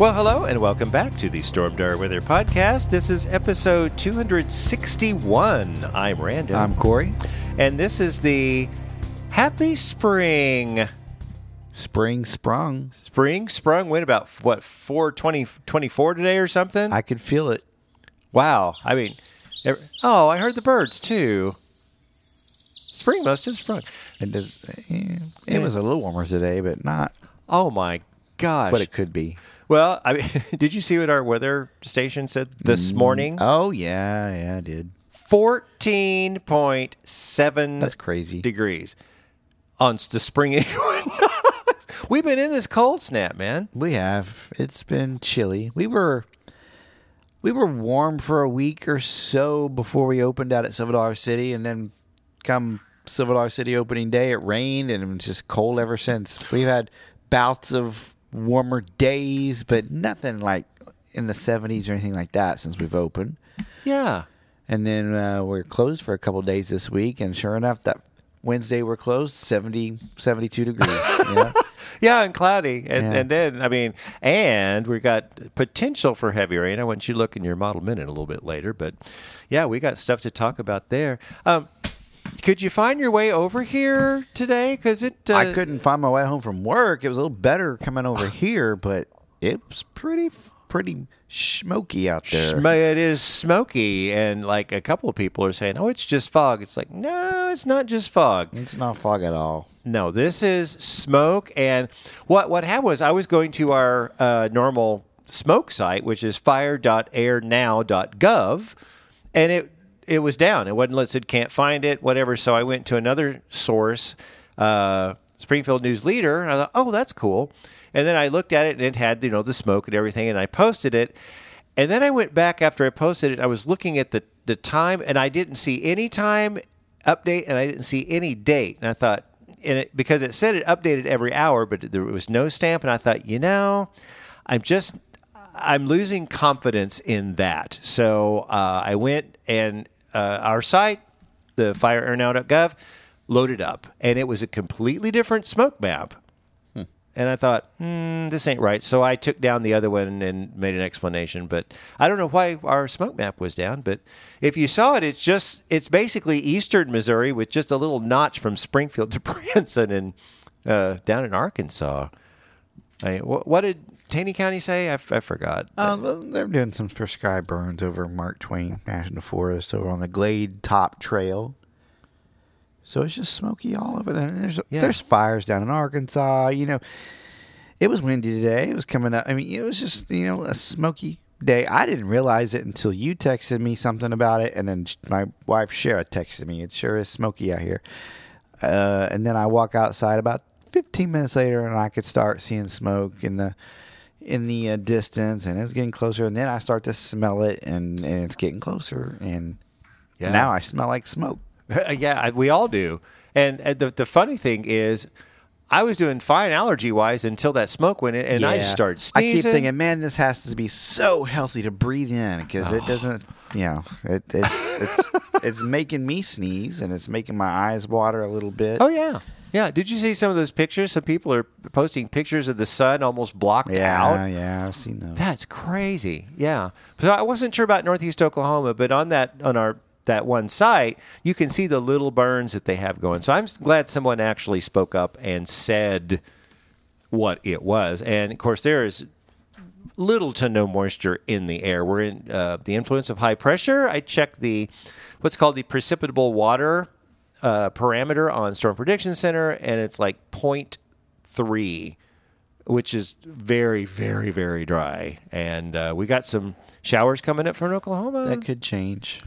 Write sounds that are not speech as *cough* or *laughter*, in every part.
Well, hello, and welcome back to the Stormdar Weather Podcast. This is episode 261. I'm Random. I'm Corey. and this is the Happy Spring. Spring sprung. Spring sprung went about, what, 420, 24 today or something? I could feel it. wow. I mean, ev- oh, I heard the birds too. Spring must have sprung. It, does, eh, it was a little warmer today, but not Oh, my gosh. But it could be. Well, I mean, *laughs* did you see what our weather station said this mm, morning? Oh yeah, yeah, I did. 14.7 That's crazy. degrees on the spring equinox. *laughs* We've been in this cold snap, man. We have. It's been chilly. We were we were warm for a week or so before we opened out at Silver Dollar City, and then come Silver Dollar City opening day, it rained and it was just cold ever since. We've had bouts of warmer days, but nothing like in the 70s or anything like that since we've opened. Yeah. And then uh, we're closed for a couple days this week, and sure enough, that Wednesday we're closed, 70, 72 degrees. yeah. *laughs* Yeah, and cloudy. And, Yeah. and then, I mean, and we got potential for heavy rain. I want you to look in your model minute a little bit later. But yeah, we got stuff to talk about there. Um, could you find your way over here today? Because it. Uh, I couldn't find my way home from work. It was a little better coming over *sighs* here, but it was pretty, pretty smoky out there. It is smoky, and like a couple of people are saying, "Oh, it's just fog." It's like, no, it's not just fog. it's not fog at all. No, this is smoke. And what what happened was I was going to our uh, normal smoke site, which is fire.airnow.gov, and it it was down. It wasn't listed, can't find it, whatever. So I went to another source, uh, Springfield News Leader, and I thought, oh, that's cool. And then I looked at it, and it had you know the smoke and everything, and I posted it. And then I went back after I posted it. I was looking at the the time, and I didn't see any time update, and I didn't see any date. And I thought, and it, because it said it updated every hour, but there was no stamp, and I thought, you know, I'm just I'm losing confidence in that. So uh, I went and uh, our site, the fireairnow.gov, loaded up, and it was a completely different smoke map. And I thought, hmm, this ain't right. So I took down the other one and made an explanation. But I don't know why our smoke map was down. But if you saw it, it's just it's basically eastern Missouri with just a little notch from Springfield *laughs* to Branson and uh, down in Arkansas. I, what, what did Taney County say? I, f- I forgot. Uh, well, they're doing some prescribed burns over Mark Twain National Forest over on the Glade Top Trail. So it's just smoky all over there. And There's Yeah. there's fires down in Arkansas. You know, it was windy today. It was coming up. I mean, it was just you know a smoky day. I didn't realize it until you texted me something about it, and then my wife Shara texted me. It sure is smoky out here. Uh, and then I walk outside about 15 minutes later, and I could start seeing smoke in the in the uh, distance, and it's getting closer. And then I start to smell it, and, and it's getting closer. And Yeah. now I smell like smoke. *laughs* yeah, I- we all do. And, and the the funny thing is, I was doing fine allergy wise until that smoke went in, and I just Yeah. started I keep thinking, man, this has to be so healthy to breathe in because it doesn't. You know, it, it's it's *laughs* it's making me sneeze and it's making my eyes water a little bit. oh yeah, yeah. Did you see some of those pictures? Some people are posting pictures of the sun almost blocked yeah, out. yeah, yeah, I've seen those. That's crazy. Yeah. So I wasn't sure about Northeast Oklahoma, but on that on our that one site, you can see the little burns that they have going. So I'm glad someone actually spoke up and said what it was. And of course, there is little to no moisture in the air. We're in uh, the influence of high pressure. I checked the what's called the precipitable water uh, parameter on Storm Prediction Center, and it's like 0.3 which is very, very, very dry. And uh, we got some showers coming up from Oklahoma. That could change.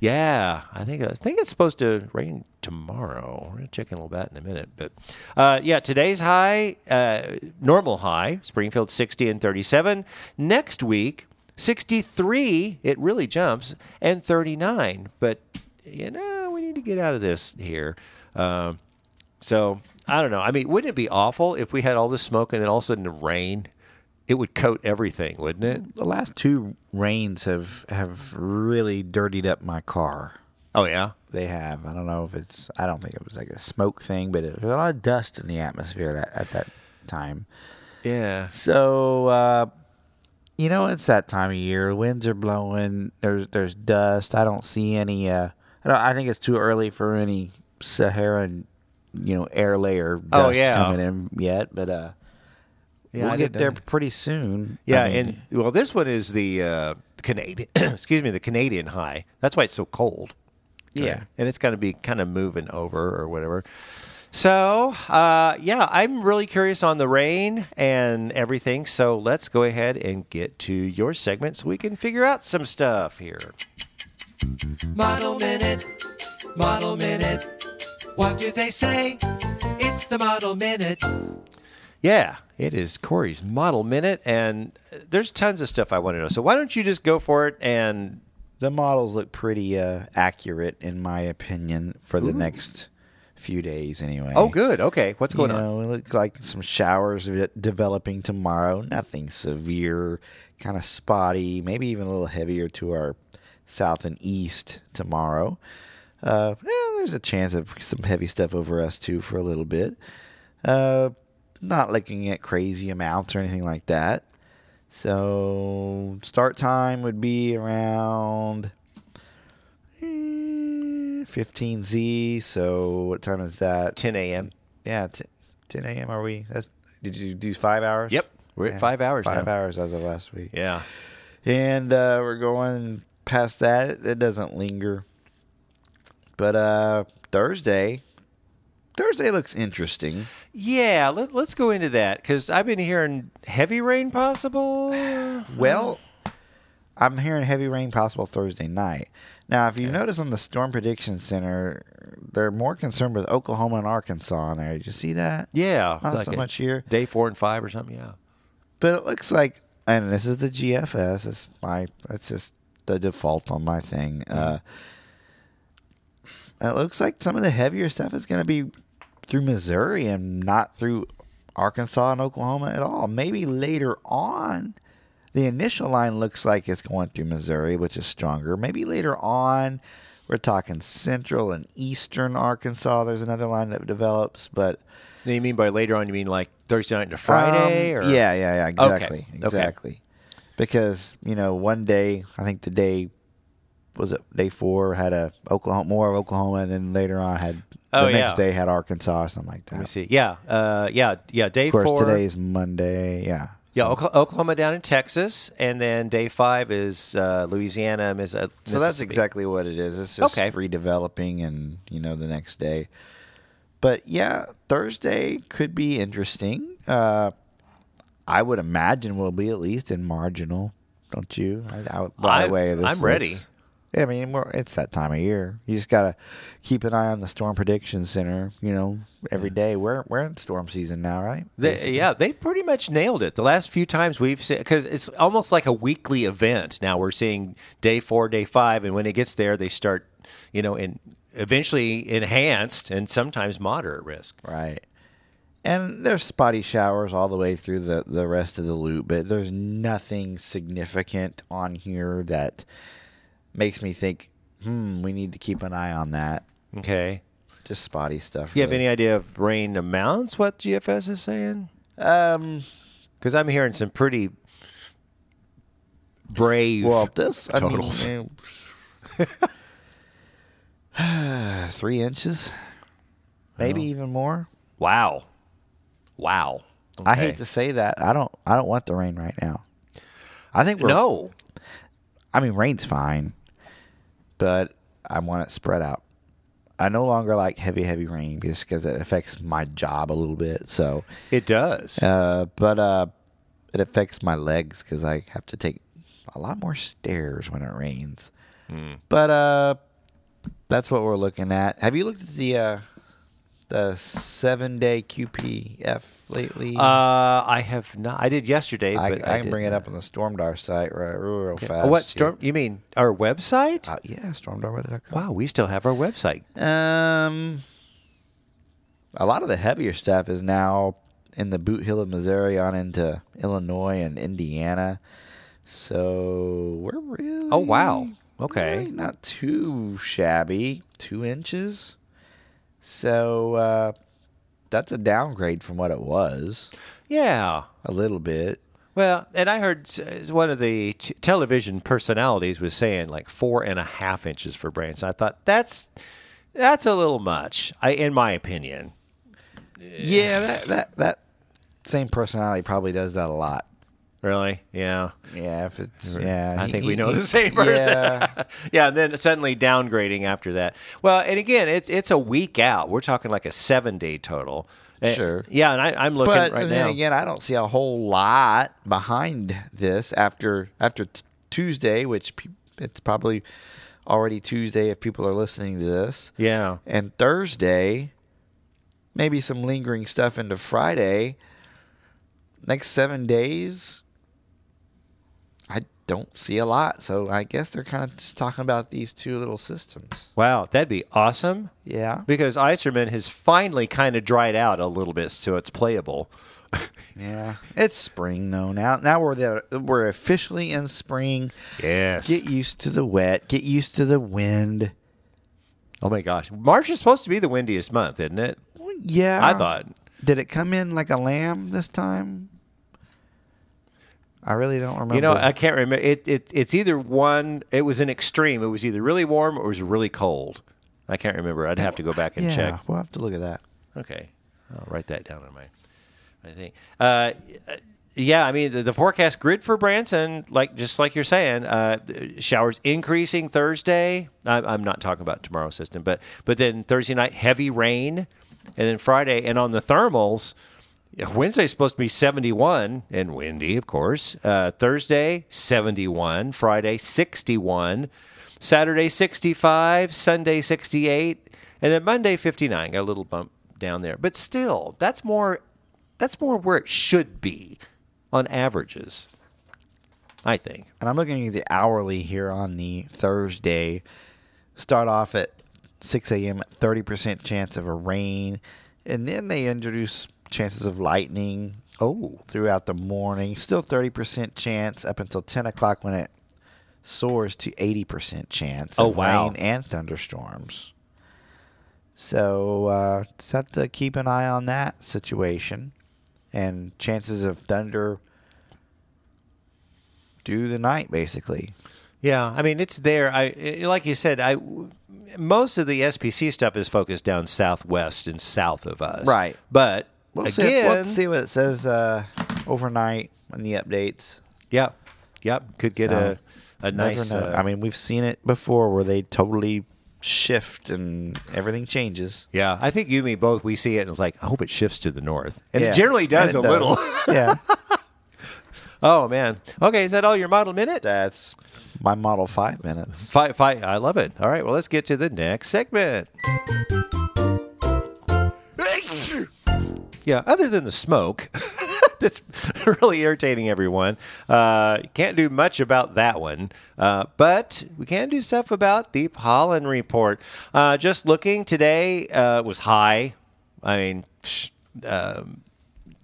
Yeah, I think I think it's supposed to rain tomorrow. We're gonna check in a little bit in a minute, but uh, yeah, today's high, uh, normal high, Springfield sixty and thirty-seven. Next week, sixty-three. It really jumps and thirty-nine. But you know, we need to get out of this here. Um, so I don't know. I mean, wouldn't it be awful if we had all this smoke and then all of a sudden the rain? It would coat everything, wouldn't it? The last two rains have have really dirtied up my car. Oh yeah. They have. I don't know if it's. I don't think it was like a smoke thing, but it was a lot of dust in the atmosphere that, at that time. Yeah. So, uh, you know, it's that time of year. Winds are blowing. There's there's dust. I don't see any. Uh, I, don't, I think it's too early for any Saharan, you know, air layer dust Oh, yeah. coming in yet. But uh, Yeah, we'll get there know. pretty soon. Yeah, I mean, and well, this one is the uh, Canadian. *coughs* excuse me, the Canadian high. That's why it's so cold. yeah. and it's going to be kind of moving over or whatever. So, uh, yeah, I'm really curious on the rain and everything. So let's go ahead and get to your segment so we can figure out some stuff here. Model Minute, Model Minute. What do they say? It's the Model Minute. Yeah, it is Corey's model minute, and there's tons of stuff I want to know. So why don't you just go for it and The models look pretty uh, accurate, in my opinion, for the next few days, anyway. oh, good, okay, what's going you on? know, It look like some showers developing tomorrow. Nothing severe, kind of spotty, maybe even a little heavier to our south and east tomorrow. Uh, yeah, there's a chance of some heavy stuff over us too for a little bit. Uh, not looking at crazy amounts or anything like that. So start time would be around eh, 15Z. So what time is that? 10 a.m. Yeah, t- 10 a.m. Are we? That's, did you do five hours? Yep, we're Yeah, at five hours Five now. hours as of last week. Yeah, And uh, we're going past that. It, doesn't linger. But uh, Thursday, Thursday looks interesting. yeah. Let, let's go into that because I've been hearing heavy rain possible. *sighs* Well, I'm hearing heavy rain possible Thursday night. Now, if you notice on the Storm Prediction Center, they're more concerned with Oklahoma and Arkansas in there. Did you see that? yeah, Not like so much here. Day four and five or something. Yeah. But it looks like, and this is the GFS. It's my, that's just the default on my thing. Uh, it looks like some of the heavier stuff is going to be through Missouri and not through Arkansas and Oklahoma at all. Maybe later on, the initial line looks like it's going through Missouri, which is stronger. Maybe later on, we're talking central and eastern Arkansas. There's another line that develops, but You mean by later on? You mean like Thursday night to Friday? um, or? Yeah, yeah, yeah. Exactly, Okay. exactly. Because you know, one day I think the day was it day four had a Oklahoma more of Oklahoma, and then later on had Oh, the next yeah. day had Arkansas or something like that. Let me see. Yeah, uh, yeah, yeah. Day Of course, four. today is Monday. Yeah, Yeah, Okla- Oklahoma down in Texas, and then day five is uh, Louisiana. Miss- uh, So that's exactly what it is. It's just Okay. redeveloping, and you know the next day. But yeah, Thursday could be interesting. Uh, I would imagine will be at least in marginal, don't you? I, I, by I'm- the way, this I'm ready. looks- Yeah, I mean, we're, it's that time of year. You just gotta keep an eye on the Storm Prediction Center. You know, every day. We're we're in storm season now, right? They, yeah, they pretty much nailed it. The last few times we've seen, because it's almost like a weekly event. Now we're seeing day four, day five, and when it gets there, they start, you know, in eventually enhanced and sometimes moderate risk. Right. And there's spotty showers all the way through the, the rest of the loop, but there's nothing significant on here that makes me think, hmm, we need to keep an eye on that. Okay. Just spotty stuff. You have any idea of rain amounts? What GFS is saying? Um, Because I'm hearing some pretty brave. well, this I mean, totals. *sighs* *sighs* three inches, maybe even more. wow, wow. I hate to say that. I don't. I don't want the rain right now. I think we're no. I mean, rain's fine, but I want it spread out. I no longer like heavy, heavy rain just because it affects my job a little bit. So, It does. uh, but uh, it affects my legs because I have to take a lot more stairs when it rains. But uh, that's what we're looking at. Have you looked at the uh, the seven day QPF lately? uh, I have not. I did yesterday, I, but I, can bring it up on the Stormdar site right, real, real fast. What storm? You mean our website? Uh, yeah, stormdarweather.com. wow, we still have our website. Um, a lot of the heavier stuff is now in the Bootheel of Missouri on into Illinois and Indiana. So we're really Oh, wow. Okay. really not too shabby. Two inches. So uh, that's a downgrade from what it was. Yeah. A little bit. Well, and I heard one of the t- television personalities was saying like four and a half inches for Branson. I thought that's that's a little much, I in my opinion. Yeah, that that that same personality probably does that a lot. Really? Yeah. Yeah, if it's yeah, I think we know he- the same *laughs* person. Yeah, *laughs* yeah, and then suddenly downgrading after that. Well, and again, it's it's a week out. We're talking like a seven day total. Uh, Sure. Yeah, and I, I'm looking but right then now. again, I don't see a whole lot behind this after after t- Tuesday, which pe- it's probably already Tuesday if people are listening to this, yeah. and Thursday, maybe some lingering stuff into Friday. Next seven days, don't see a lot. So I guess they're kind of just talking about these two little systems. Wow, that'd be awesome. Yeah. Because Iserman has finally kind of dried out a little bit, so it's playable. *laughs* Yeah, it's spring though. Now, now we're there. We're officially in spring. Yes. Get used to the wet. Get used to the wind. oh my gosh, March is supposed to be the windiest month, isn't it? Yeah, I thought. Did it come in like a lamb this time? I really don't remember. You know, I can't remember. It, it it's either one. It was an extreme. It was either really warm or it was really cold. I can't remember. I'd have to go back and yeah, check. we'll have to look at that. Okay, I'll write that down on my my thing. Uh, yeah, I mean the, the forecast grid for Branson, like just like you're saying, uh, showers increasing Thursday. I, I'm not talking about tomorrow's system, but but then Thursday night heavy rain, and then Friday and on the thermals. Wednesday's supposed to be 71 and windy, of course. Uh, Thursday, 71. Friday, 61. Saturday, 65. Sunday, 68. And then Monday, 59. Got a little bump down there. But still, that's more that's more where it should be on averages, I think. And I'm looking at the hourly here on the Thursday. Start off at 6 a.m. 30% chance of a rain, and then they introduce chances of lightning Oh. throughout the morning. Still 30% chance up until 10 o'clock when it soars to 80% chance Oh, of wow. rain and thunderstorms. So uh, just have to keep an eye on that situation and chances of thunder through the night, basically. Yeah, I mean it's there. I like you said. I most of the SPC stuff is focused down southwest and south of us. Right. But We'll see, again, we'll see what it says uh, overnight in the updates. Yep. Yep. Could get So, a a nice. Uh, I mean, we've seen it before where they totally shift and everything changes. yeah, I think you and me both. We see it and it's like, I hope it shifts to the north, and Yeah. it generally does And a it little. yeah, *laughs* oh man. Okay, is that all your model minute? that's my Model Five minutes. Five, five. I love it. All right. Well, let's get to the next segment. Yeah. Other than the smoke, *laughs* that's really irritating everyone. Uh, can't do much about that one, uh, but we can do stuff about the pollen report. Uh, just looking today uh, was high. I mean, um,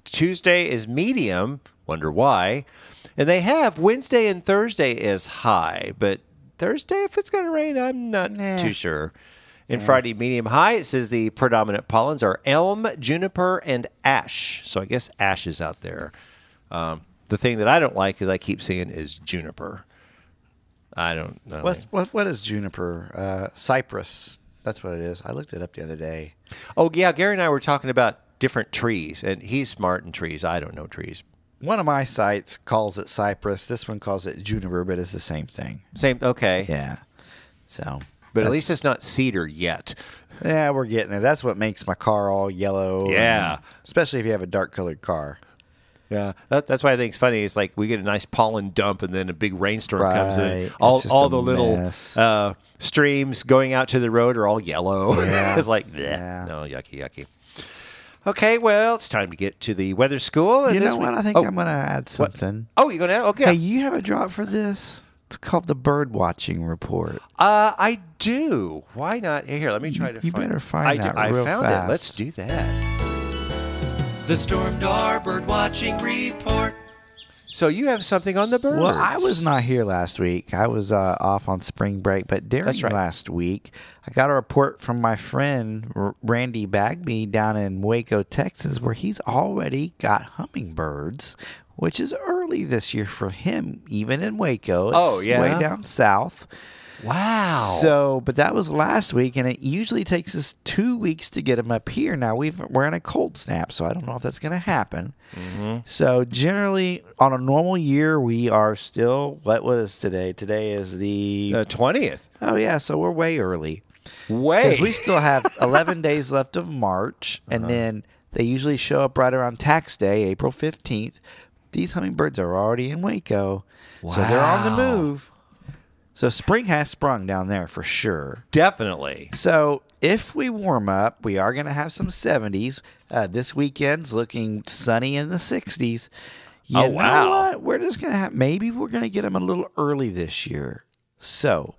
Tuesday is medium. Wonder why? And they have Wednesday and Thursday is high, but Thursday, if it's going to rain, I'm not Nah. too sure. And Friday, medium high, it says the predominant pollens are elm, juniper, and ash. So I guess ash is out there. Um, the thing that I don't like is I keep seeing is juniper. I don't know. What what what is juniper? Uh, cypress. That's what it is. I looked it up the other day. Oh, yeah. Gary and I were talking about different trees, and he's smart in trees. I don't know trees. One of my sites calls it cypress. This one calls it juniper, but it's the same thing. Same. Okay. Yeah. So But at least it's not cedar yet. Yeah, we're getting there. That's what makes my car all yellow. and- Yeah. especially if you have a dark colored car. Yeah, that, that's why I think it's funny. It's like we get a nice pollen dump, and then a big rainstorm comes Right. in. It's All just all a the little uh, streams going out to the road are all yellow. *laughs* Yeah. it's like, bleh. Yeah. no, yucky, yucky. Okay, well, it's time to get to the weather school. and You this know what? week- I think oh, I'm going to add something. Oh, you're gonna? Okay. Hey, you have a drop for this? It's called the bird watching report. Uh, I do. Why not? Here, let me try to. you find better find I that do, I real found fast. it. Let's do that. The Stormdar Bird Watching Report. So you have something on the birds? Well, I was not here last week. I was uh, off on spring break, but during right. last week, I got a report from my friend R- Randy Bagby down in Waco, Texas, where he's already got hummingbirds, which is early this year for him, even in Waco. It's Oh, yeah? way down south. Wow. So, but that was last week, and it usually takes us two weeks to get them up here. Now we've we're in a cold snap, so I don't know if that's going to happen. Mm-hmm. So, generally, on a normal year, we are still. What was today? Today is the. twentieth. oh yeah, so we're way early Way. because we still have *laughs* 11 days left of March, and Uh-huh. then they usually show up right around Tax Day, April 15th. These hummingbirds are already in Waco, so they're on the move. So spring has sprung down there for sure. Definitely. So if we warm up, we are going to have some 70s. Uh, this weekend's looking sunny in the 60s. You Oh, know wow. what? We're just going to have, maybe we're going to get them a little early this year. So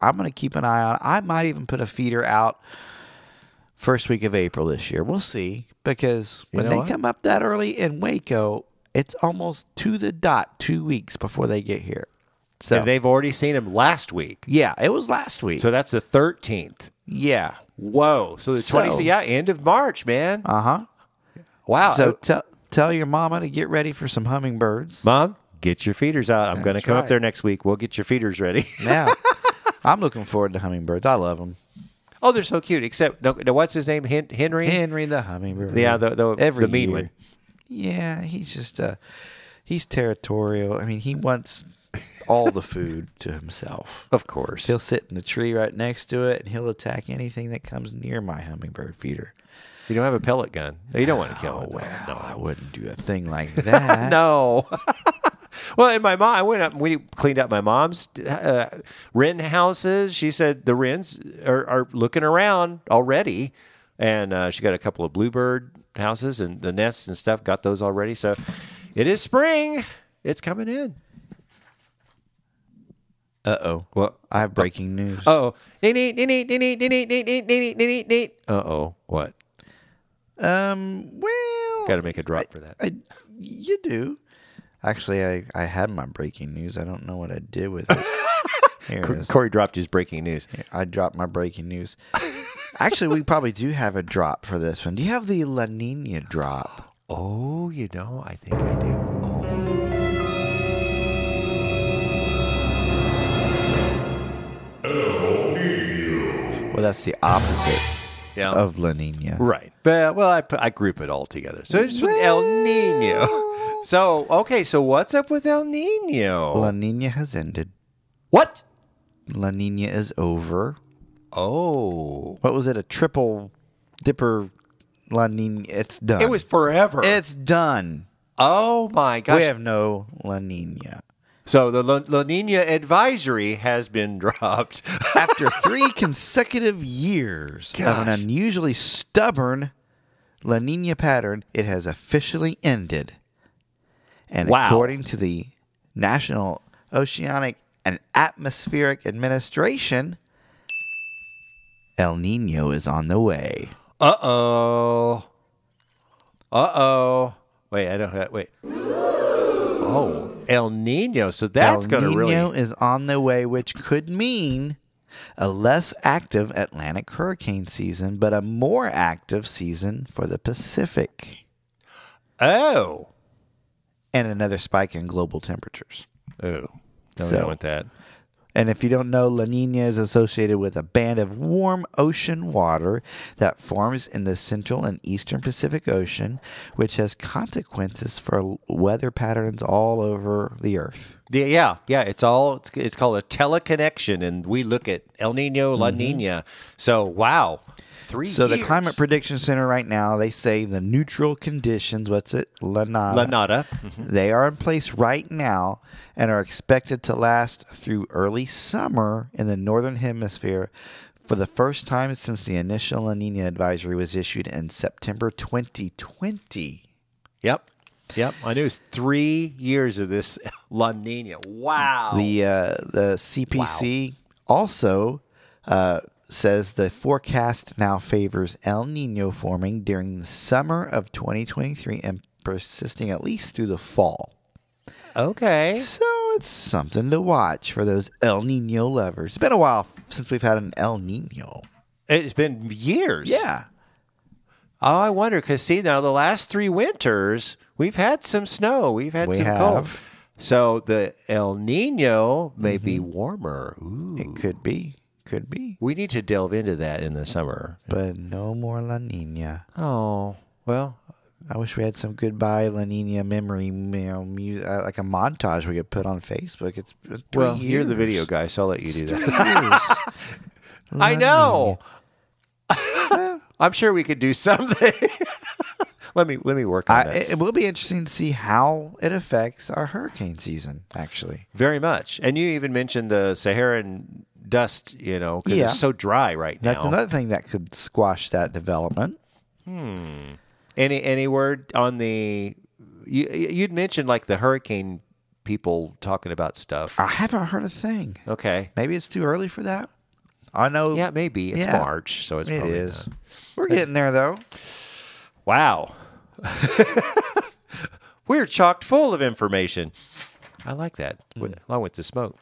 I'm going to keep an eye on. I might even put a feeder out first week of April this year. We'll see because You when know they what? come up that early in Waco, it's almost to the dot two weeks before they get here. So And they've already seen him last week. yeah, it was last week. So that's the thirteenth. yeah. Whoa. So the So- twentieth. yeah, end of March, man. Uh huh. wow. So tell tell your mama to get ready for some hummingbirds. Mom, get your feeders out. I'm going to come up there next week. We'll get your feeders ready. *laughs* Yeah, I'm looking forward to hummingbirds. I love them. oh, they're so cute. Except, no, no, what's his name? Hen- Henry. Henry the hummingbird. Yeah, the- the- Every the mean year. one. Yeah, he's just uh he's territorial. I mean, he wants all the food to himself. Of course. He'll sit in the tree right next to it, and he'll attack anything that comes near my hummingbird feeder. You don't have a pellet gun. You don't want to kill Oh it. though. well, I wouldn't do a thing like *laughs* that. *laughs* No. *laughs* well, and my mom, I went up and we cleaned up my mom's uh, wren houses. She said the wrens are, are looking around already. And uh, she got a couple of bluebird houses and the nests and stuff, got those already. So it is spring. It's coming in. Uh oh. What? I have breaking news. Oh. Uh oh. What? Um. Well, Got to make a drop for that. I, you do. Actually, I, I had my breaking news. I don't know what I did with it. Here it is. Corey dropped his breaking news. I dropped my breaking news. Actually, we probably do have a drop for this one. Do you have the La Nina drop? Oh, you know, I think I do. Oh. Well, that's the opposite Yeah. of La Nina. Right. But, well, I, I group it all together. So it's with El Nino. *laughs* So, okay, so what's up with El Nino? La Nina has ended. what? La Nina is over. Oh. What was it? A triple dipper La Nina. It's done. It was forever. It's done. oh, my gosh. We have no La Nina. so the La, La Nina advisory has been *laughs* dropped. After *laughs* three consecutive years of an unusually stubborn La Nina pattern, it has officially ended. And Wow. according to the National Oceanic and Atmospheric Administration, El Nino is on the way. Uh oh. Uh oh. Wait, I don't have. Wait. Oh, El Nino. So that's going to really. El Nino is on the way, which could mean a less active Atlantic hurricane season, but a more active season for the Pacific, Oh. and another spike in global temperatures. Oh. No, we So- don't want that. And if you don't know, La Nina is associated with a band of warm ocean water that forms in the central and eastern Pacific Ocean, which has consequences for weather patterns all over the earth. Yeah, yeah, yeah. It's all it's, it's called a teleconnection, and we look at El Nino, La mm-hmm. Nina. So wow, three. So the. Climate Prediction Center right now, they say the neutral conditions, what's it? La Nada. La Nada. They are in place right now and are expected to last through early summer in the northern hemisphere for the first time since the initial La Nina advisory was issued in September 2020. Yep, yep. I knew it was three years of this *laughs* La Nina. Wow. The uh, the CPC also uh, says the forecast now favors El Nino forming during the summer of 2023 and persisting at least through the fall. okay. So it's something to watch for those El Nino lovers. It's been a while since we've had an El Nino. It's been years. Yeah. Oh, I wonder because see now the last three winters we've had some snow, we've had We some cold. So the El Nino may be Mm-hmm. warmer. Ooh. It could be. Could be. We need to delve into that in the summer. But no more La Nina. Oh well, I wish we had some goodbye La Nina memory, you know, music, uh, like a montage we could put on Facebook. It's uh, three well, years. you're the video guy, so I'll let you do that. *laughs* I know. *laughs* I'm sure we could do something. *laughs* let me let me work on I, that. it, it will be interesting to see how it affects our hurricane season. Actually, Very much. And you even mentioned the Saharan dust, you know, because Yeah. it's so dry right now. that's another thing that could squash that development. Hmm. Any any word on the? You you'd mentioned like the hurricane people talking about stuff. I haven't heard a thing. Okay. Maybe it's too early for that. I know. Yeah, maybe it's Yeah. March, so it's it probably is. not. We're getting there though. Wow. *laughs* We're chocked full of information. I like that, along with the smoke.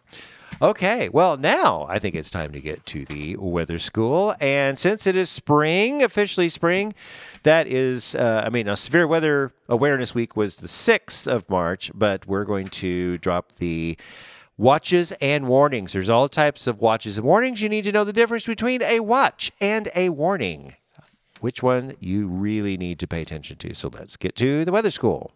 Okay, well, now I think it's time to get to the weather school. And since it is spring, officially spring, that is, uh, I mean, a severe weather awareness week was the 6th of March, but we're going to drop the watches and warnings. There's all types of watches and warnings. You need to know the difference between a watch and a warning which one you really need to pay attention to. So let's get to the weather school.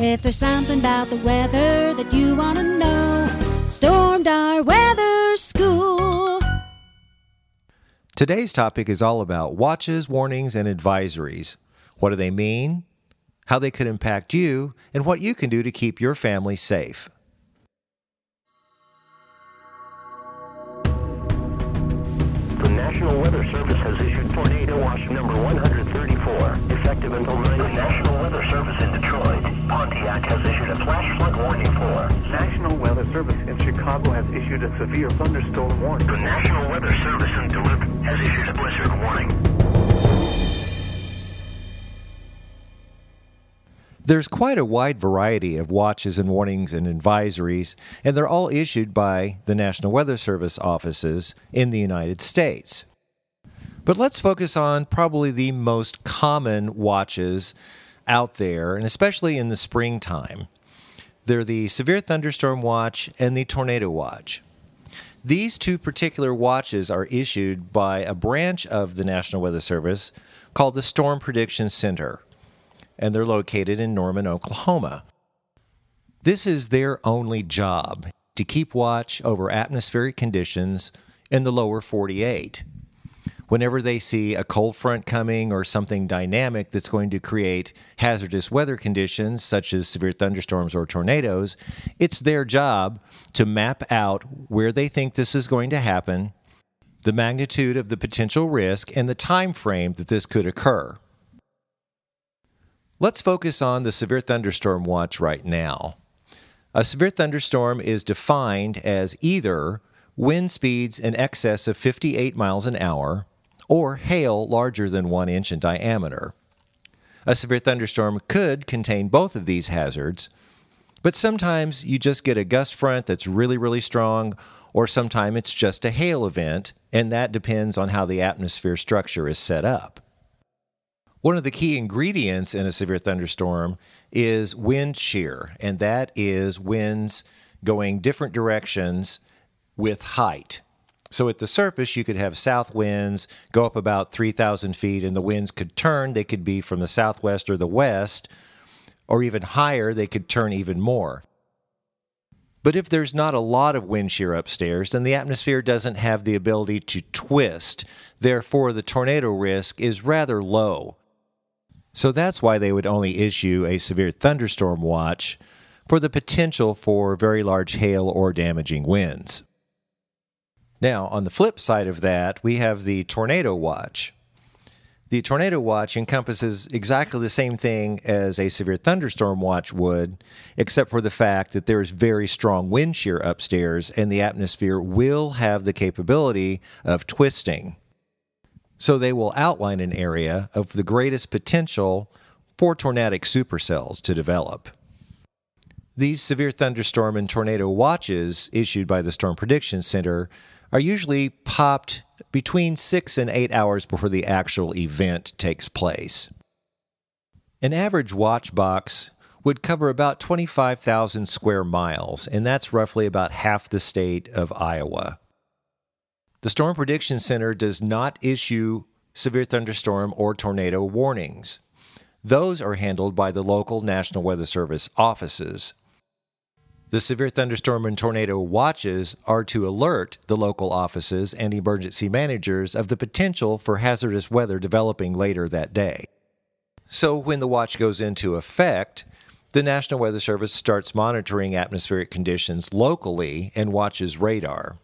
If there's something about the weather that you want to know, Stormdar weather school. Today's topic is all about watches, warnings, and advisories. What do they mean? How they could impact you, and what you can do to keep your family safe. The National Weather Service has issued tornado watch number 134, effective until 9. The National Weather Service in Detroit, Pontiac has issued a flash flood warning for. National Weather Service in Chicago has issued a severe thunderstorm warning. The National Weather Service in Duluth has issued a blizzard warning. There's quite a wide variety of watches and warnings and advisories, and they're all issued by the National Weather Service offices in the United States. But let's focus on probably the most common watches out there, and especially in the springtime. They're the Severe Thunderstorm Watch and the Tornado Watch. These two particular watches are issued by a branch of the National Weather Service called the Storm Prediction Center and they're located in Norman, Oklahoma. This is their only job to keep watch over atmospheric conditions in the lower 48. Whenever they see a cold front coming or something dynamic that's going to create hazardous weather conditions, such as severe thunderstorms or tornadoes, it's their job to map out where they think this is going to happen, the magnitude of the potential risk, and the time frame that this could occur. Let's focus on the severe thunderstorm watch right now. A severe thunderstorm is defined as either wind speeds in excess of 58 miles an hour or hail larger than one inch in diameter. A severe thunderstorm could contain both of these hazards, but sometimes you just get a gust front that's really, really strong, or sometimes it's just a hail event, and that depends on how the atmosphere structure is set up. One of the key ingredients in a severe thunderstorm is wind shear, and that is winds going different directions with height. So at the surface, you could have south winds go up about 3,000 feet, and the winds could turn. They could be from the southwest or the west, or even higher, they could turn even more. But if there's not a lot of wind shear upstairs, then the atmosphere doesn't have the ability to twist. Therefore, the tornado risk is rather low. So that's why they would only issue a severe thunderstorm watch for the potential for very large hail or damaging winds. Now, on the flip side of that, we have the tornado watch. The tornado watch encompasses exactly the same thing as a severe thunderstorm watch would, except for the fact that there is very strong wind shear upstairs and the atmosphere will have the capability of twisting. So they will outline an area of the greatest potential for tornadic supercells to develop. These severe thunderstorm and tornado watches issued by the Storm Prediction Center are usually popped between six and eight hours before the actual event takes place. An average watch box would cover about 25,000 square miles, and that's roughly about half the state of Iowa. The Storm Prediction Center does not issue severe thunderstorm or tornado warnings. Those are handled by the local National Weather Service offices. The severe thunderstorm and tornado watches are to alert the local offices and emergency managers of the potential for hazardous weather developing later that day. So, when the watch goes into effect, the National Weather Service starts monitoring atmospheric conditions locally and watches radar.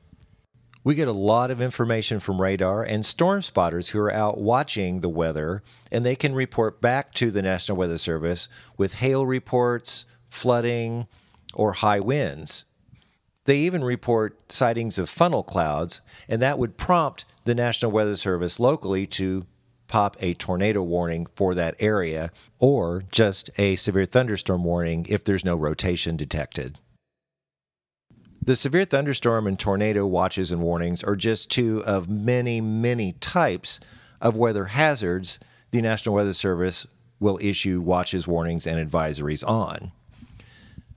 We get a lot of information from radar and storm spotters who are out watching the weather, and they can report back to the National Weather Service with hail reports, flooding, or high winds. They even report sightings of funnel clouds, and that would prompt the National Weather Service locally to pop a tornado warning for that area or just a severe thunderstorm warning if there's no rotation detected. The severe thunderstorm and tornado watches and warnings are just two of many, many types of weather hazards the National Weather Service will issue watches, warnings, and advisories on.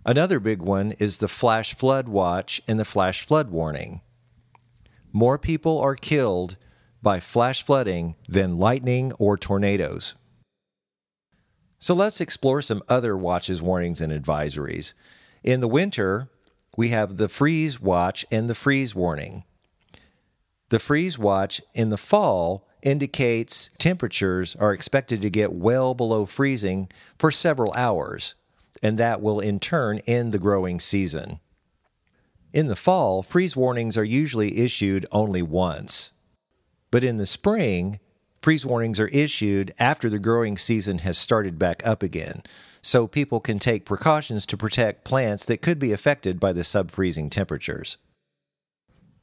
Another big one is the flash flood watch and the flash flood warning. More people are killed by flash flooding than lightning or tornadoes. So let's explore some other watches, warnings, and advisories. In the winter, we have the freeze watch and the freeze warning. The freeze watch in the fall indicates temperatures are expected to get well below freezing for several hours and that will in turn end the growing season. In the fall, freeze warnings are usually issued only once. But in the spring, freeze warnings are issued after the growing season has started back up again, so people can take precautions to protect plants that could be affected by the sub-freezing temperatures.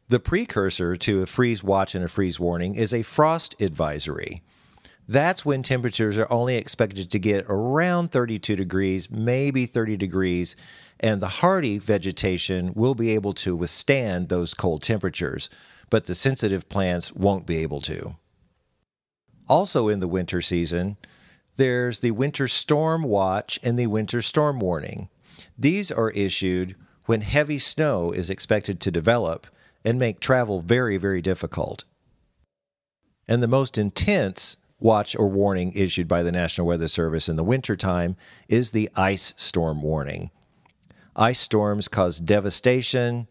The precursor to a freeze watch and a freeze warning is a frost advisory. That's when temperatures are only expected to get around 32 degrees, maybe 30 degrees, and the hardy vegetation will be able to withstand those cold temperatures, but the sensitive plants won't be able to. Also, in the winter season, there's the winter storm watch and the winter storm warning. These are issued when heavy snow is expected to develop and make travel very, very difficult. And the most intense watch or warning issued by the National Weather Service in the wintertime is the ice storm warning. Ice storms cause devastation,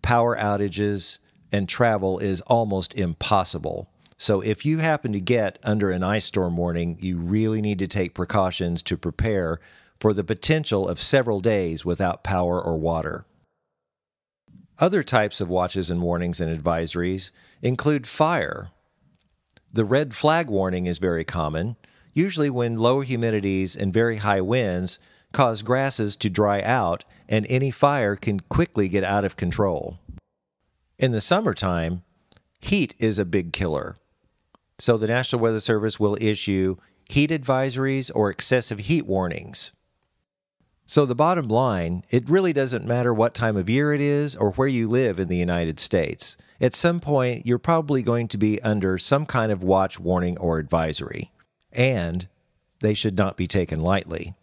power outages, and travel is almost impossible. So, if you happen to get under an ice storm warning, you really need to take precautions to prepare for the potential of several days without power or water. Other types of watches and warnings and advisories include fire, the red flag warning is very common, usually when low humidities and very high winds cause grasses to dry out and any fire can quickly get out of control. In the summertime, heat is a big killer. So the National Weather Service will issue heat advisories or excessive heat warnings. So, the bottom line, it really doesn't matter what time of year it is or where you live in the United States. At some point, you're probably going to be under some kind of watch, warning, or advisory. and they should not be taken lightly.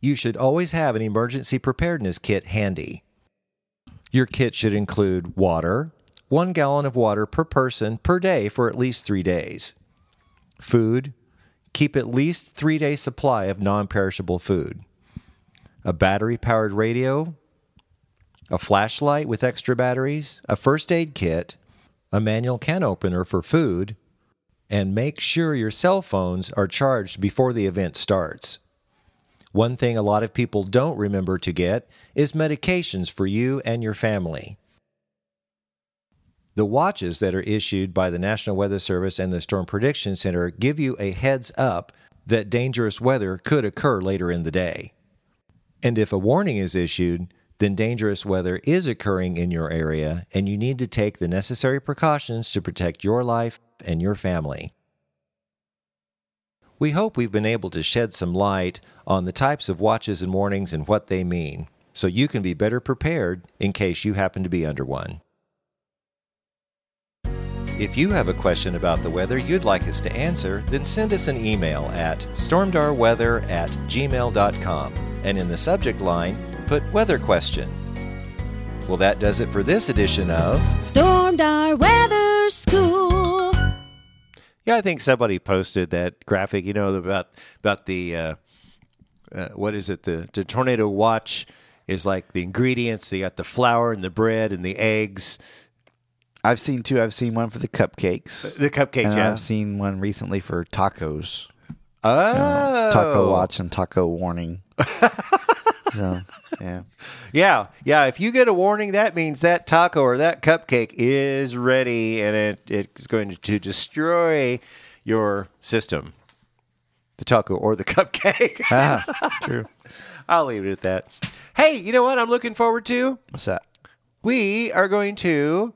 You should always have an emergency preparedness kit handy. Your kit should include water, one gallon of water per person per day for at least three days. Food, keep at least three day supply of non perishable food. A battery powered radio, a flashlight with extra batteries, a first aid kit, a manual can opener for food, and make sure your cell phones are charged before the event starts. One thing a lot of people don't remember to get is medications for you and your family. The watches that are issued by the National Weather Service and the Storm Prediction Center give you a heads up that dangerous weather could occur later in the day. And if a warning is issued, then dangerous weather is occurring in your area and you need to take the necessary precautions to protect your life and your family. We hope we've been able to shed some light on the types of watches and warnings and what they mean, so you can be better prepared in case you happen to be under one. If you have a question about the weather you'd like us to answer, then send us an email at stormdarweather at gmail.com and in the subject line, put weather question. Well, that does it for this edition of. Stormdar weather school. Yeah, I think somebody posted that graphic. You know about about the uh, uh, what is it? The the tornado watch is like the ingredients. They got the flour and the bread and the eggs. I've seen two. I've seen one for the cupcakes. The cupcakes, and yeah. I've seen one recently for tacos. Oh, Taco watch and taco warning. *laughs* so, yeah. Yeah, yeah. If you get a warning, that means that taco or that cupcake is ready, and it it's going to destroy your system. The taco or the *laughs* cupcake. Ah, true. I'll leave it at that. Hey, you know what I'm looking forward to? What's that? We are going to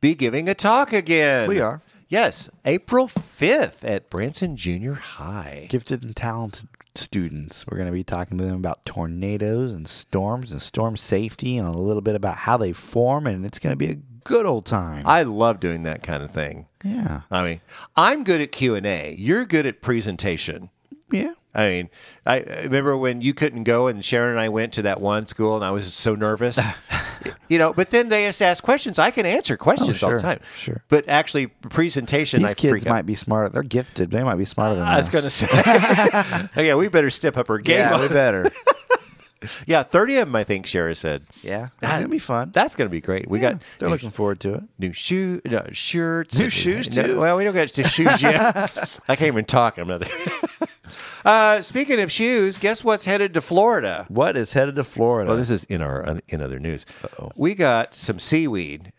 be giving a talk again. We are. Yes, April 5th at Branson Junior High. Gifted and talented students. We're going to be talking to them about tornadoes and storms and storm safety and a little bit about how they form, and it's going to be a good old time. I love doing that kind of thing. yeah. I mean, I'm good at Q&A. You're good at presentation. Yeah. I mean, I I remember when you couldn't go, and Sharon and I went to that one school, and I was so nervous. *laughs* you know, but then they just ask questions. I can answer questions all the Oh, sure, time. sure. But actually, presentation, These I kids freak out. might be smarter. They're gifted. They might be smarter than us. I was going to say, *laughs* yeah, we better step up our game. Yeah, we better. *laughs* yeah, thirty of them, I think. Shara said. yeah. It's going to be fun. That's going to be great. We Yeah, got they're looking forward to it. new shoe, no, shirts, New shoes, no, too? well, we don't get to shoes yet. I can't even talk. I'm not there. Uh, speaking of shoes, guess what's headed to Florida? What is headed to Florida? Well, this is in our in other news. We got some seaweed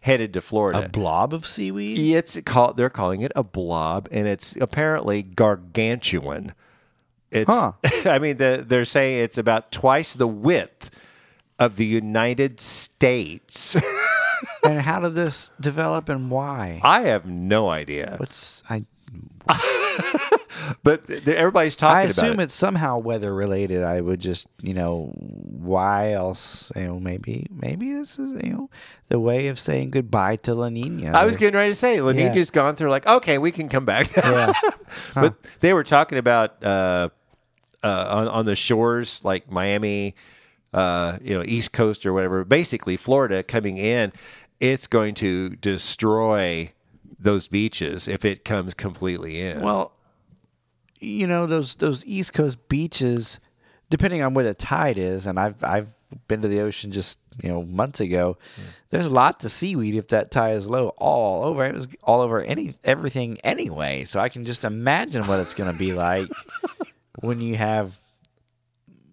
headed to Florida. a blob of seaweed? it's called. They're calling it a blob, and it's apparently gargantuan. It's. Huh. *laughs* I mean, the, they're saying it's about twice the width of the United States. *laughs* and how did this develop and why? I have no idea, What's I *laughs* but everybody's talking I assume it. it's somehow weather related. I would just, you know, why else? You know, maybe maybe this is you know the way of saying goodbye to La Nina. I was getting ready to say, La Yeah. Nina's gone through. Like, okay, we can come back. Yeah. *laughs* but they were talking about uh, uh, on, on the shores like Miami, uh, you know, East Coast or whatever. Basically, Florida coming in, it's going to destroy those beaches if it comes completely in. Well, you know those those East Coast beaches, depending on where the tide is, and I've I've been to the ocean just you know months ago. Hmm. There's a lot of seaweed if that tide is low all over. It was all over any everything anyway. So I can just imagine what it's going to be like *laughs* when you have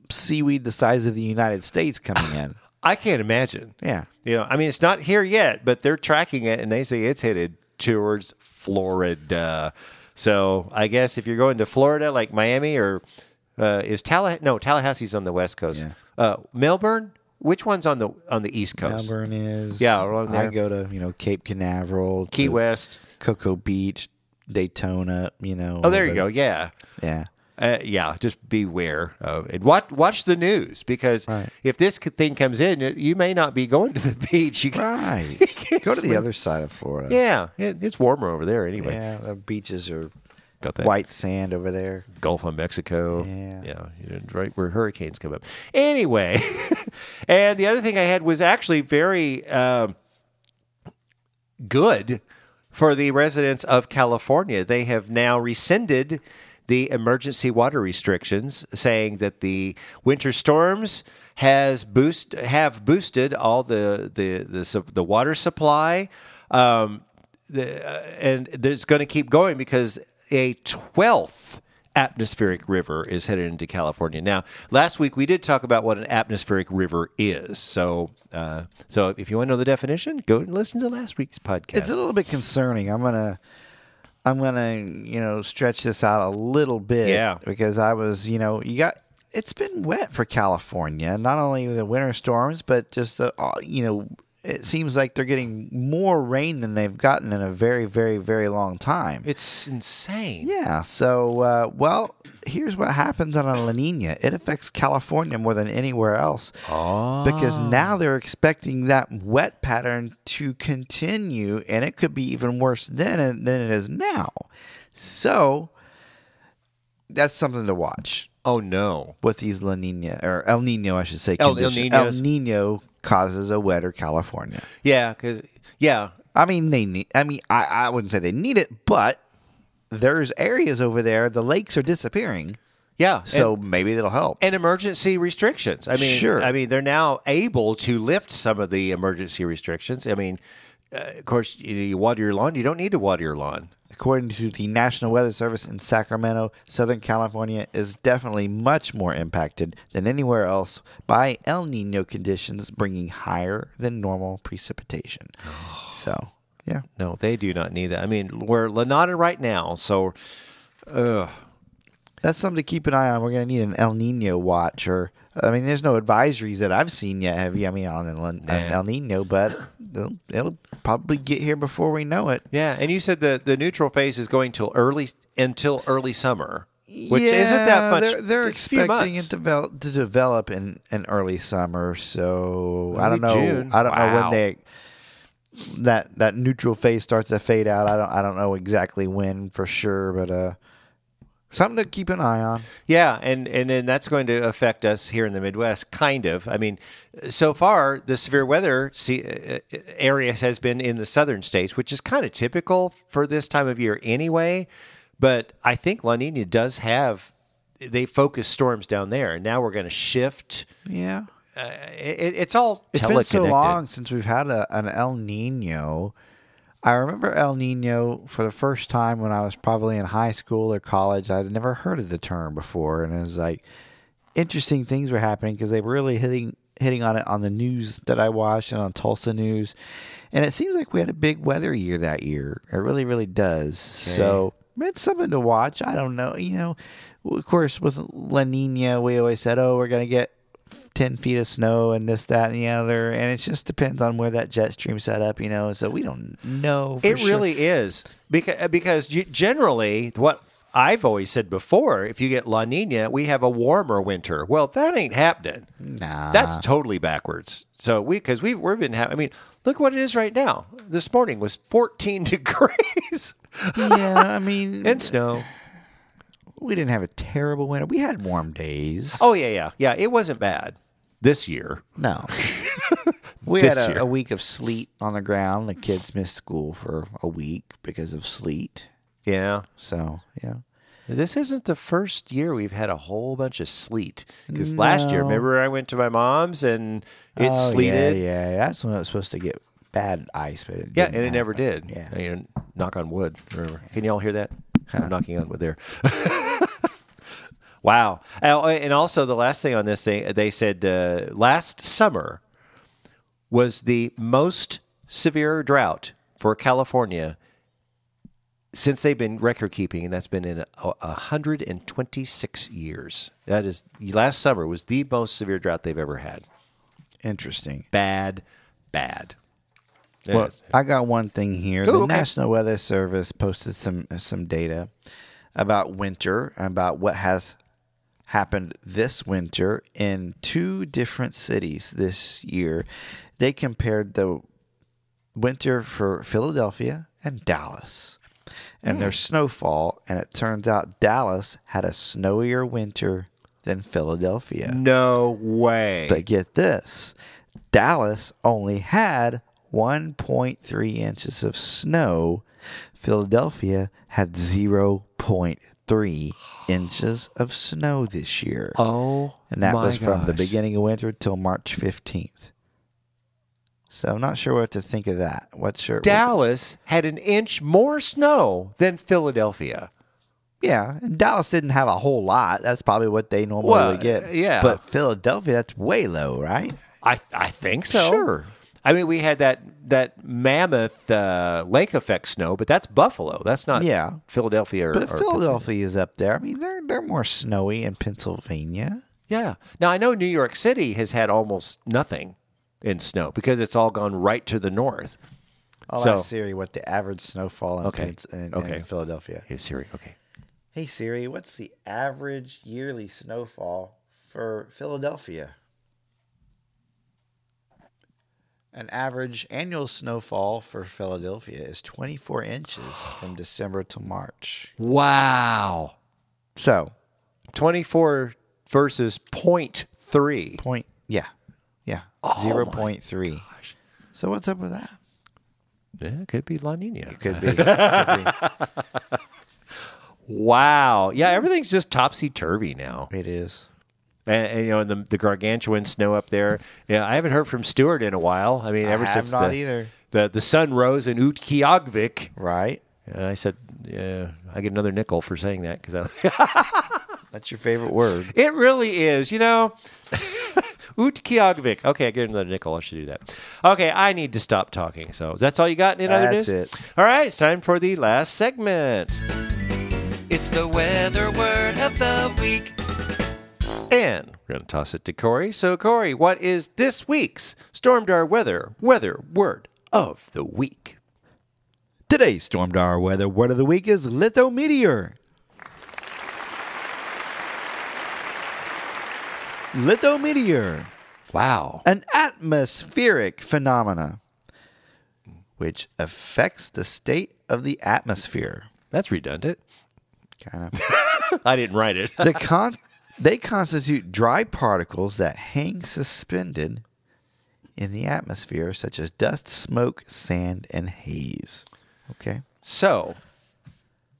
seaweed the size of the United States coming in. *laughs* I can't imagine. Yeah. You know, I mean, it's not here yet, but they're tracking it, and they say it's headed towards Florida. So I guess if you're going to Florida, like Miami, or uh, is Tallahassee? No, Tallahassee's on the west coast. Yeah. Uh, Melbourne. Which one's on the on the east coast? Melbourne is Yeah, around I go to you know Cape Canaveral, Key West. Cocoa Beach, Daytona. You know. Oh, there you go. Yeah. Yeah. Uh, yeah, just beware of it. Watch, watch the news because Right. if this thing comes in, you may not be going to the *laughs* beach. You Right. can't *laughs* Go to the other side of Florida. Yeah, it, it's warmer over there anyway. Yeah, the beaches are got that white sand over there. Gulf of Mexico. Yeah. Yeah, you know, right where hurricanes come up. Anyway, *laughs* and the other thing I had was actually very um, good for the residents of California. They have now rescinded the emergency water restrictions, saying that the winter storms has boost have boosted all the the the, the water supply. Um, the, uh, and it's going to keep going because a 12th atmospheric river is headed into California. Now, last week we did talk about what an atmospheric river is. So, uh, so if you want to know the definition, go and listen to last week's podcast. It's a little bit concerning. I'm gonna, I'm gonna, you know, stretch this out a little bit. Yeah. Because I was, you know, you got. It's been wet for California. Not only the winter storms, but just the, uh, you know, it seems like they're getting more rain than they've gotten in a very, very, very long time. it's insane. Yeah. So, uh, well, here's what happens on a La Nina. It affects California more than anywhere else. Oh. Because now they're expecting that wet pattern to continue, and it could be even worse then than it is now. So, that's something to watch Oh no. with these La Nina, or El Nino, I should say. El- El El Nino causes a wetter California. Yeah, because yeah, I mean, they need. I mean, I, I wouldn't say they need it, but there's areas over there. The lakes are disappearing, yeah. so and, maybe it'll help. and emergency restrictions. I mean, Sure. I mean, they're now able to lift some of the emergency restrictions. I mean, uh, of course, you, you water your lawn. You don't need to water your lawn. According to the National Weather Service in Sacramento, Southern California is definitely much more impacted than anywhere else by El Nino conditions, bringing higher than normal precipitation. *sighs* So, yeah. No, they do not need that. I mean, we're La Nina right now, so That's something to keep an eye on. We're going to need an El Nino watch, or I mean, there's no advisories that I've seen yet. Have you? I mean, on an, El Nino, but it'll, it'll probably get here before we know it. yeah. And you said the the neutral phase is going till early until early summer, which Yeah, isn't that much. They're, they're it's a few expecting it develop, to develop in, in early summer. So I don't know. June. I don't know when they that that neutral phase starts to fade out. I don't I don't know exactly when for sure, but uh, something to keep an eye on. Yeah, and and then that's going to affect us here in the Midwest, kind of. I mean, so far the severe weather se- uh, area has been in the southern states, which is kind of typical for this time of year anyway. But I think La Nina does have they focus storms down there, and now we're going to shift. Yeah. It, it's all It's been so long since we've had a, an El Nino. I remember El Nino for the first time when I was probably in high school or college. I'd never heard of the term before, and it was like interesting things were happening because they were really hitting hitting on it on the news that I watched and on Tulsa News. And it seems like we had a big weather year that year. It really, really does. So it's something to watch. I don't know. You know, of course, with La Nina, we always said, oh, we're going to get 10 feet of snow and this, that, and the other. And it just depends on where that jet stream set up, you know. So we don't know. For It sure. really is uh, because because generally what I've always said before, if you get La Nina, we have a warmer winter. Well, that ain't happening. Nah. That's totally backwards. So we because we we've been having. I mean, look what it is right now. This morning was 14 *laughs* degrees yeah, I mean, and snow. We didn't have a terrible winter. We had warm days. Oh yeah, yeah, yeah. It wasn't bad this year. No. *laughs* we This had a, year. a week of sleet on the ground. The kids missed school for a week because of sleet. Yeah. So, yeah. This isn't the first year we've had a whole bunch of sleet. Because last year, No. remember, I went to my mom's and it Oh, sleeted. Yeah, yeah. That's when it was supposed to get bad ice, but it Yeah, didn't and it never happen. did. Yeah. I mean, knock on wood. Remember. Can you all hear that? I'm knocking on wood there. *laughs* wow. Oh, And also, the last thing on this thing, they said uh, last summer was the most severe drought for California since they've been record keeping, and that's been in a, 126 years. That is, last summer was the most severe drought they've ever had. Interesting. Bad, bad. Well, Yes. I got one thing here. Ooh, the okay. National Weather Service posted some some data about winter, about what has happened this winter in two different cities this year. They compared the winter for Philadelphia and Dallas. and their hmm. snowfall. And it turns out Dallas had a snowier winter than Philadelphia. No way. But get this Dallas only had 1.3 inches of snow. Philadelphia had 0.3 inches of snow this year. oh, and that was from the beginning of winter till March 15th. So I'm not sure what to think of that. What's your Dallas had an inch more snow than Philadelphia. Yeah, and Dallas didn't have a whole lot. That's probably what they normally Well, get. yeah. But Philadelphia, that's way low, right? I I think so. Sure. I mean, we had that that mammoth uh, lake effect snow, but that's Buffalo. That's not Yeah. Philadelphia or, But or Philadelphia is up there. I mean, they're they're more snowy in Pennsylvania. Yeah. Now I know New York City has had almost nothing in snow because it's all gone right to the north. I'll So- ask Siri what the average snowfall in, Okay. In, Okay. in Philadelphia. Hey Siri. Okay. Hey Siri, what's the average yearly snowfall for Philadelphia? An average annual snowfall for Philadelphia is 24 inches from December to March. Wow. So, Twenty four versus point three. point, yeah, yeah, Oh 0.3. So, what's up with that? Yeah, it could be La Nina. Could be. *laughs* Could be. Wow. Yeah, everything's just topsy turvy now. It is. And, and, you know, the the gargantuan snow up there. Yeah, I haven't heard from Stewart in a while. I mean, ever have since not the, either. the the sun rose in Utqiagvik. Right? And I said, yeah, I get another nickel for saying that because *laughs* That's your favorite word. It really is, you know. *laughs* Utqiagvik. Okay, I get another nickel. I should do that. Okay, I need to stop talking. So that's all you got in other That's news? it. All right, it's time for the last segment. It's the weather word of the week. And we're going to toss it to Corey. So, Corey, what is this week's Stormdar weather weather word of the week? Today's Stormdar weather word of the week is lithometeor. Lithometeor, Wow. an atmospheric phenomena which affects the state of the atmosphere. That's redundant. Kind of. *laughs* I didn't write it. the con- *laughs* they constitute dry particles that hang suspended in the atmosphere, such as dust, smoke, sand, and haze. Okay. so,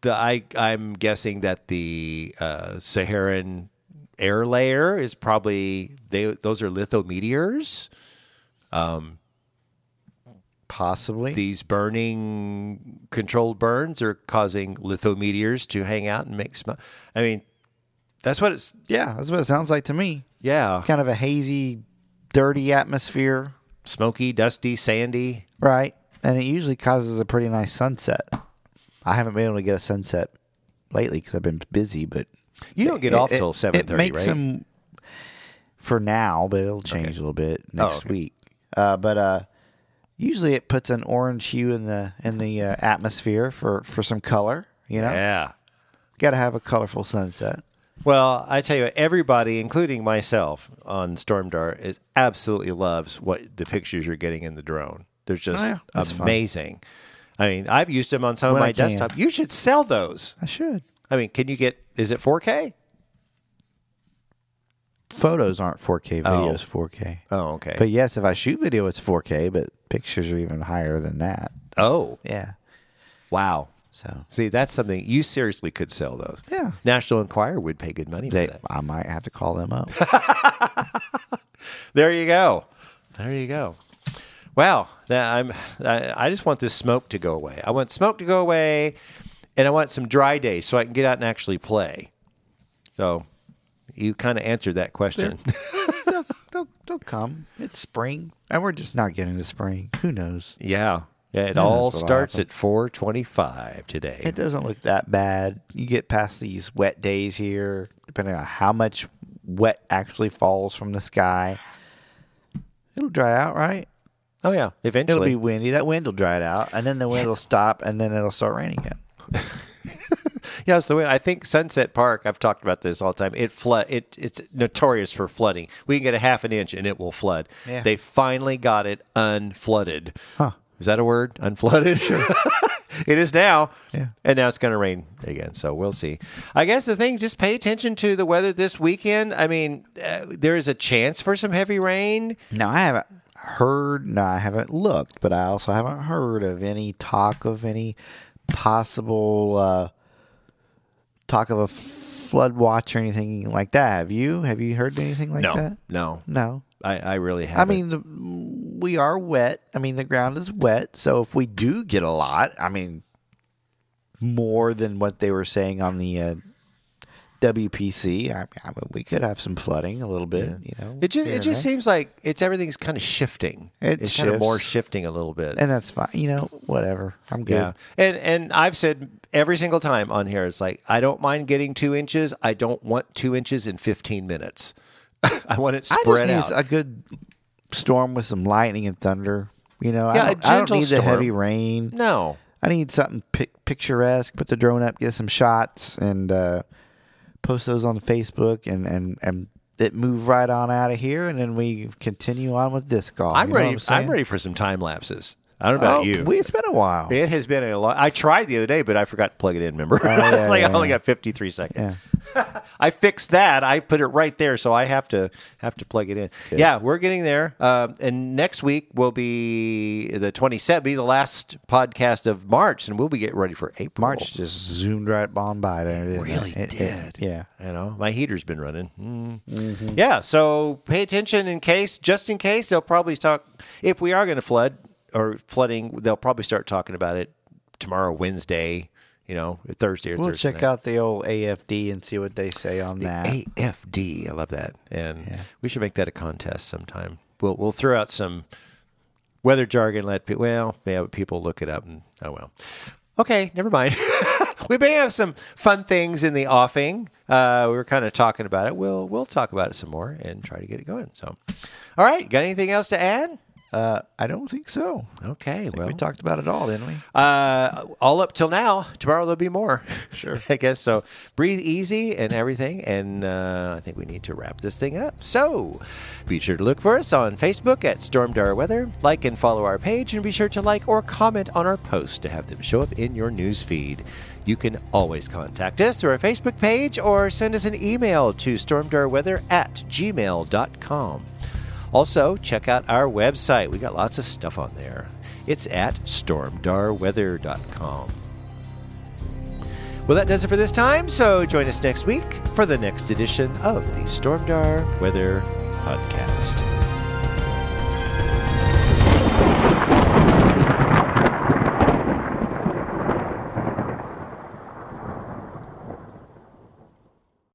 the I I'm guessing that the uh, Saharan air layer is probably they those are lithometeors. Um, Possibly. These burning controlled burns are causing lithometeors to hang out and make smoke. I mean, that's what it's. yeah, that's what it sounds like to me. Yeah, Kind of a hazy, dirty atmosphere, smoky, dusty, sandy. right? And it usually causes a pretty nice sunset. I haven't been able to get a sunset lately because I've been busy, but You don't get it- off it- till seven thirty, makes right? them for now, but it'll change a little bit next okay. week. Uh, but uh, usually it puts an orange hue in the in the uh, atmosphere for for some color. You know, yeah. got to have a colorful sunset. Well, I tell you, everybody, including myself, on Stormdar, is absolutely loves what the pictures you're getting in the drone. They're oh, just Oh, yeah, that's fun. amazing. I mean, I've used them on some When of my desktop. You should sell those. I should. I mean, can you get? Is it 4K? Photos aren't 4K. Videos 4K. Oh, okay. But yes, if I shoot video, it's 4K. But pictures are even higher than that. oh, Yeah. wow. So See, that's something you seriously could sell those. Yeah. National Enquirer would pay good money they, for that. I might have to call them up. *laughs* There you go. There you go. Wow. Now I'm. I, I just want this smoke to go away. I want smoke to go away, and I want some dry days so I can get out and actually play. So, you kind of answered that question. they'll, they'll, they'll come. It's spring, and we're just not getting to spring. Who knows? yeah. Yeah. It knows all starts at 4:25 today. It doesn't look that bad. You get past these wet days here, depending on how much wet actually falls from the sky. It'll dry out, right? oh yeah. Eventually. It'll be windy. That wind will dry it out, and then the wind will *laughs* stop, and then it'll start raining again. *laughs* Yeah, it's the way I think Sunset Park. I've talked about this all the time. It flood. It it's notorious for flooding. We can get a half an inch and it will flood. Yeah. They finally got it unflooded. Huh? Is that a word? Unflooded. Sure. *laughs* it is now. Yeah. And now it's going to rain again. So we'll see. I guess the thing, just pay attention to the weather this weekend. I mean, uh, there is a chance for some heavy rain. Now I haven't heard. No, I haven't looked, but I also haven't heard of any talk of any possible uh, talk of a flood watch or anything like that. Have you? Have you heard anything like no, that? no, No. I, I really haven't. I mean, the, we are wet. I mean, the ground is wet. So if we do get a lot, I mean, more than what they were saying on the uh, WPC, I, I mean, we could have some flooding a little bit. You know, it just it just there. seems like it's everything's kind of shifting. It it's kind of more shifting a little bit. and that's fine. You know, whatever. I'm good. Yeah, and and I've said every single time on here, it's like I don't mind getting two inches. I don't want two inches in fifteen minutes. *laughs* I want it spread out. a good storm with some lightning and thunder. You know, Yeah, I, don't, I don't need the heavy rain. no, I need something pic- picturesque. Put the drone up, get some shots, and uh, post those on Facebook, and and and it move right on out of here, and then we continue on with disc golf. I'm You know what ready. I'm, ready for some time lapses. I don't know about you. we, it's been a while. it has been a long. I tried the other day, but I forgot to plug it in. Remember, Oh, yeah, *laughs* it's like yeah, I only yeah. got 53 seconds. Yeah. *laughs* I fixed that. I put it right there, so I have to have to plug it in. Yeah, we're getting there. Um, and next week will be the 27th, be the last podcast of March, and we'll be getting ready for April. March just zoomed right on by there. didn't really it? It- it- did. yeah. You know, my heater's been running. Mm. Mm-hmm. Yeah, so pay attention in case, just in case, they'll probably talk. If we are going to flood or flooding, they'll probably start talking about it tomorrow, Wednesday. You know, Thursday or We'll Thursday. check night. out the old AFD and see what they say on that. AFD. I love that, and we should make that a contest sometime. We'll we'll throw out some weather jargon. Let people well, yeah, people look it up, and oh well. Okay, never mind. *laughs* we may have some fun things in the offing. Uh, we were kind of talking about it. We'll we'll talk about it some more and try to get it going. So, all right, got anything else to add? Uh, I don't think so. Okay, well, we talked about it all, didn't we? uh, all up till now. Tomorrow there'll be more. *laughs* Sure. *laughs* I guess so. Breathe easy and everything. And uh, I think we need to wrap this thing up. So be sure to look for us on Facebook at Stormdar Weather. Like and follow our page, and be sure to like or comment on our posts to have them show up in your news feed. You can always contact us through our Facebook page or send us an email to stormdarweather at gmail.com. Also, check out our website. We got lots of stuff on there. It's at stormdarweather.com. Well, that does it for this time, so join us next week for the next edition of the Stormdar Weather Podcast.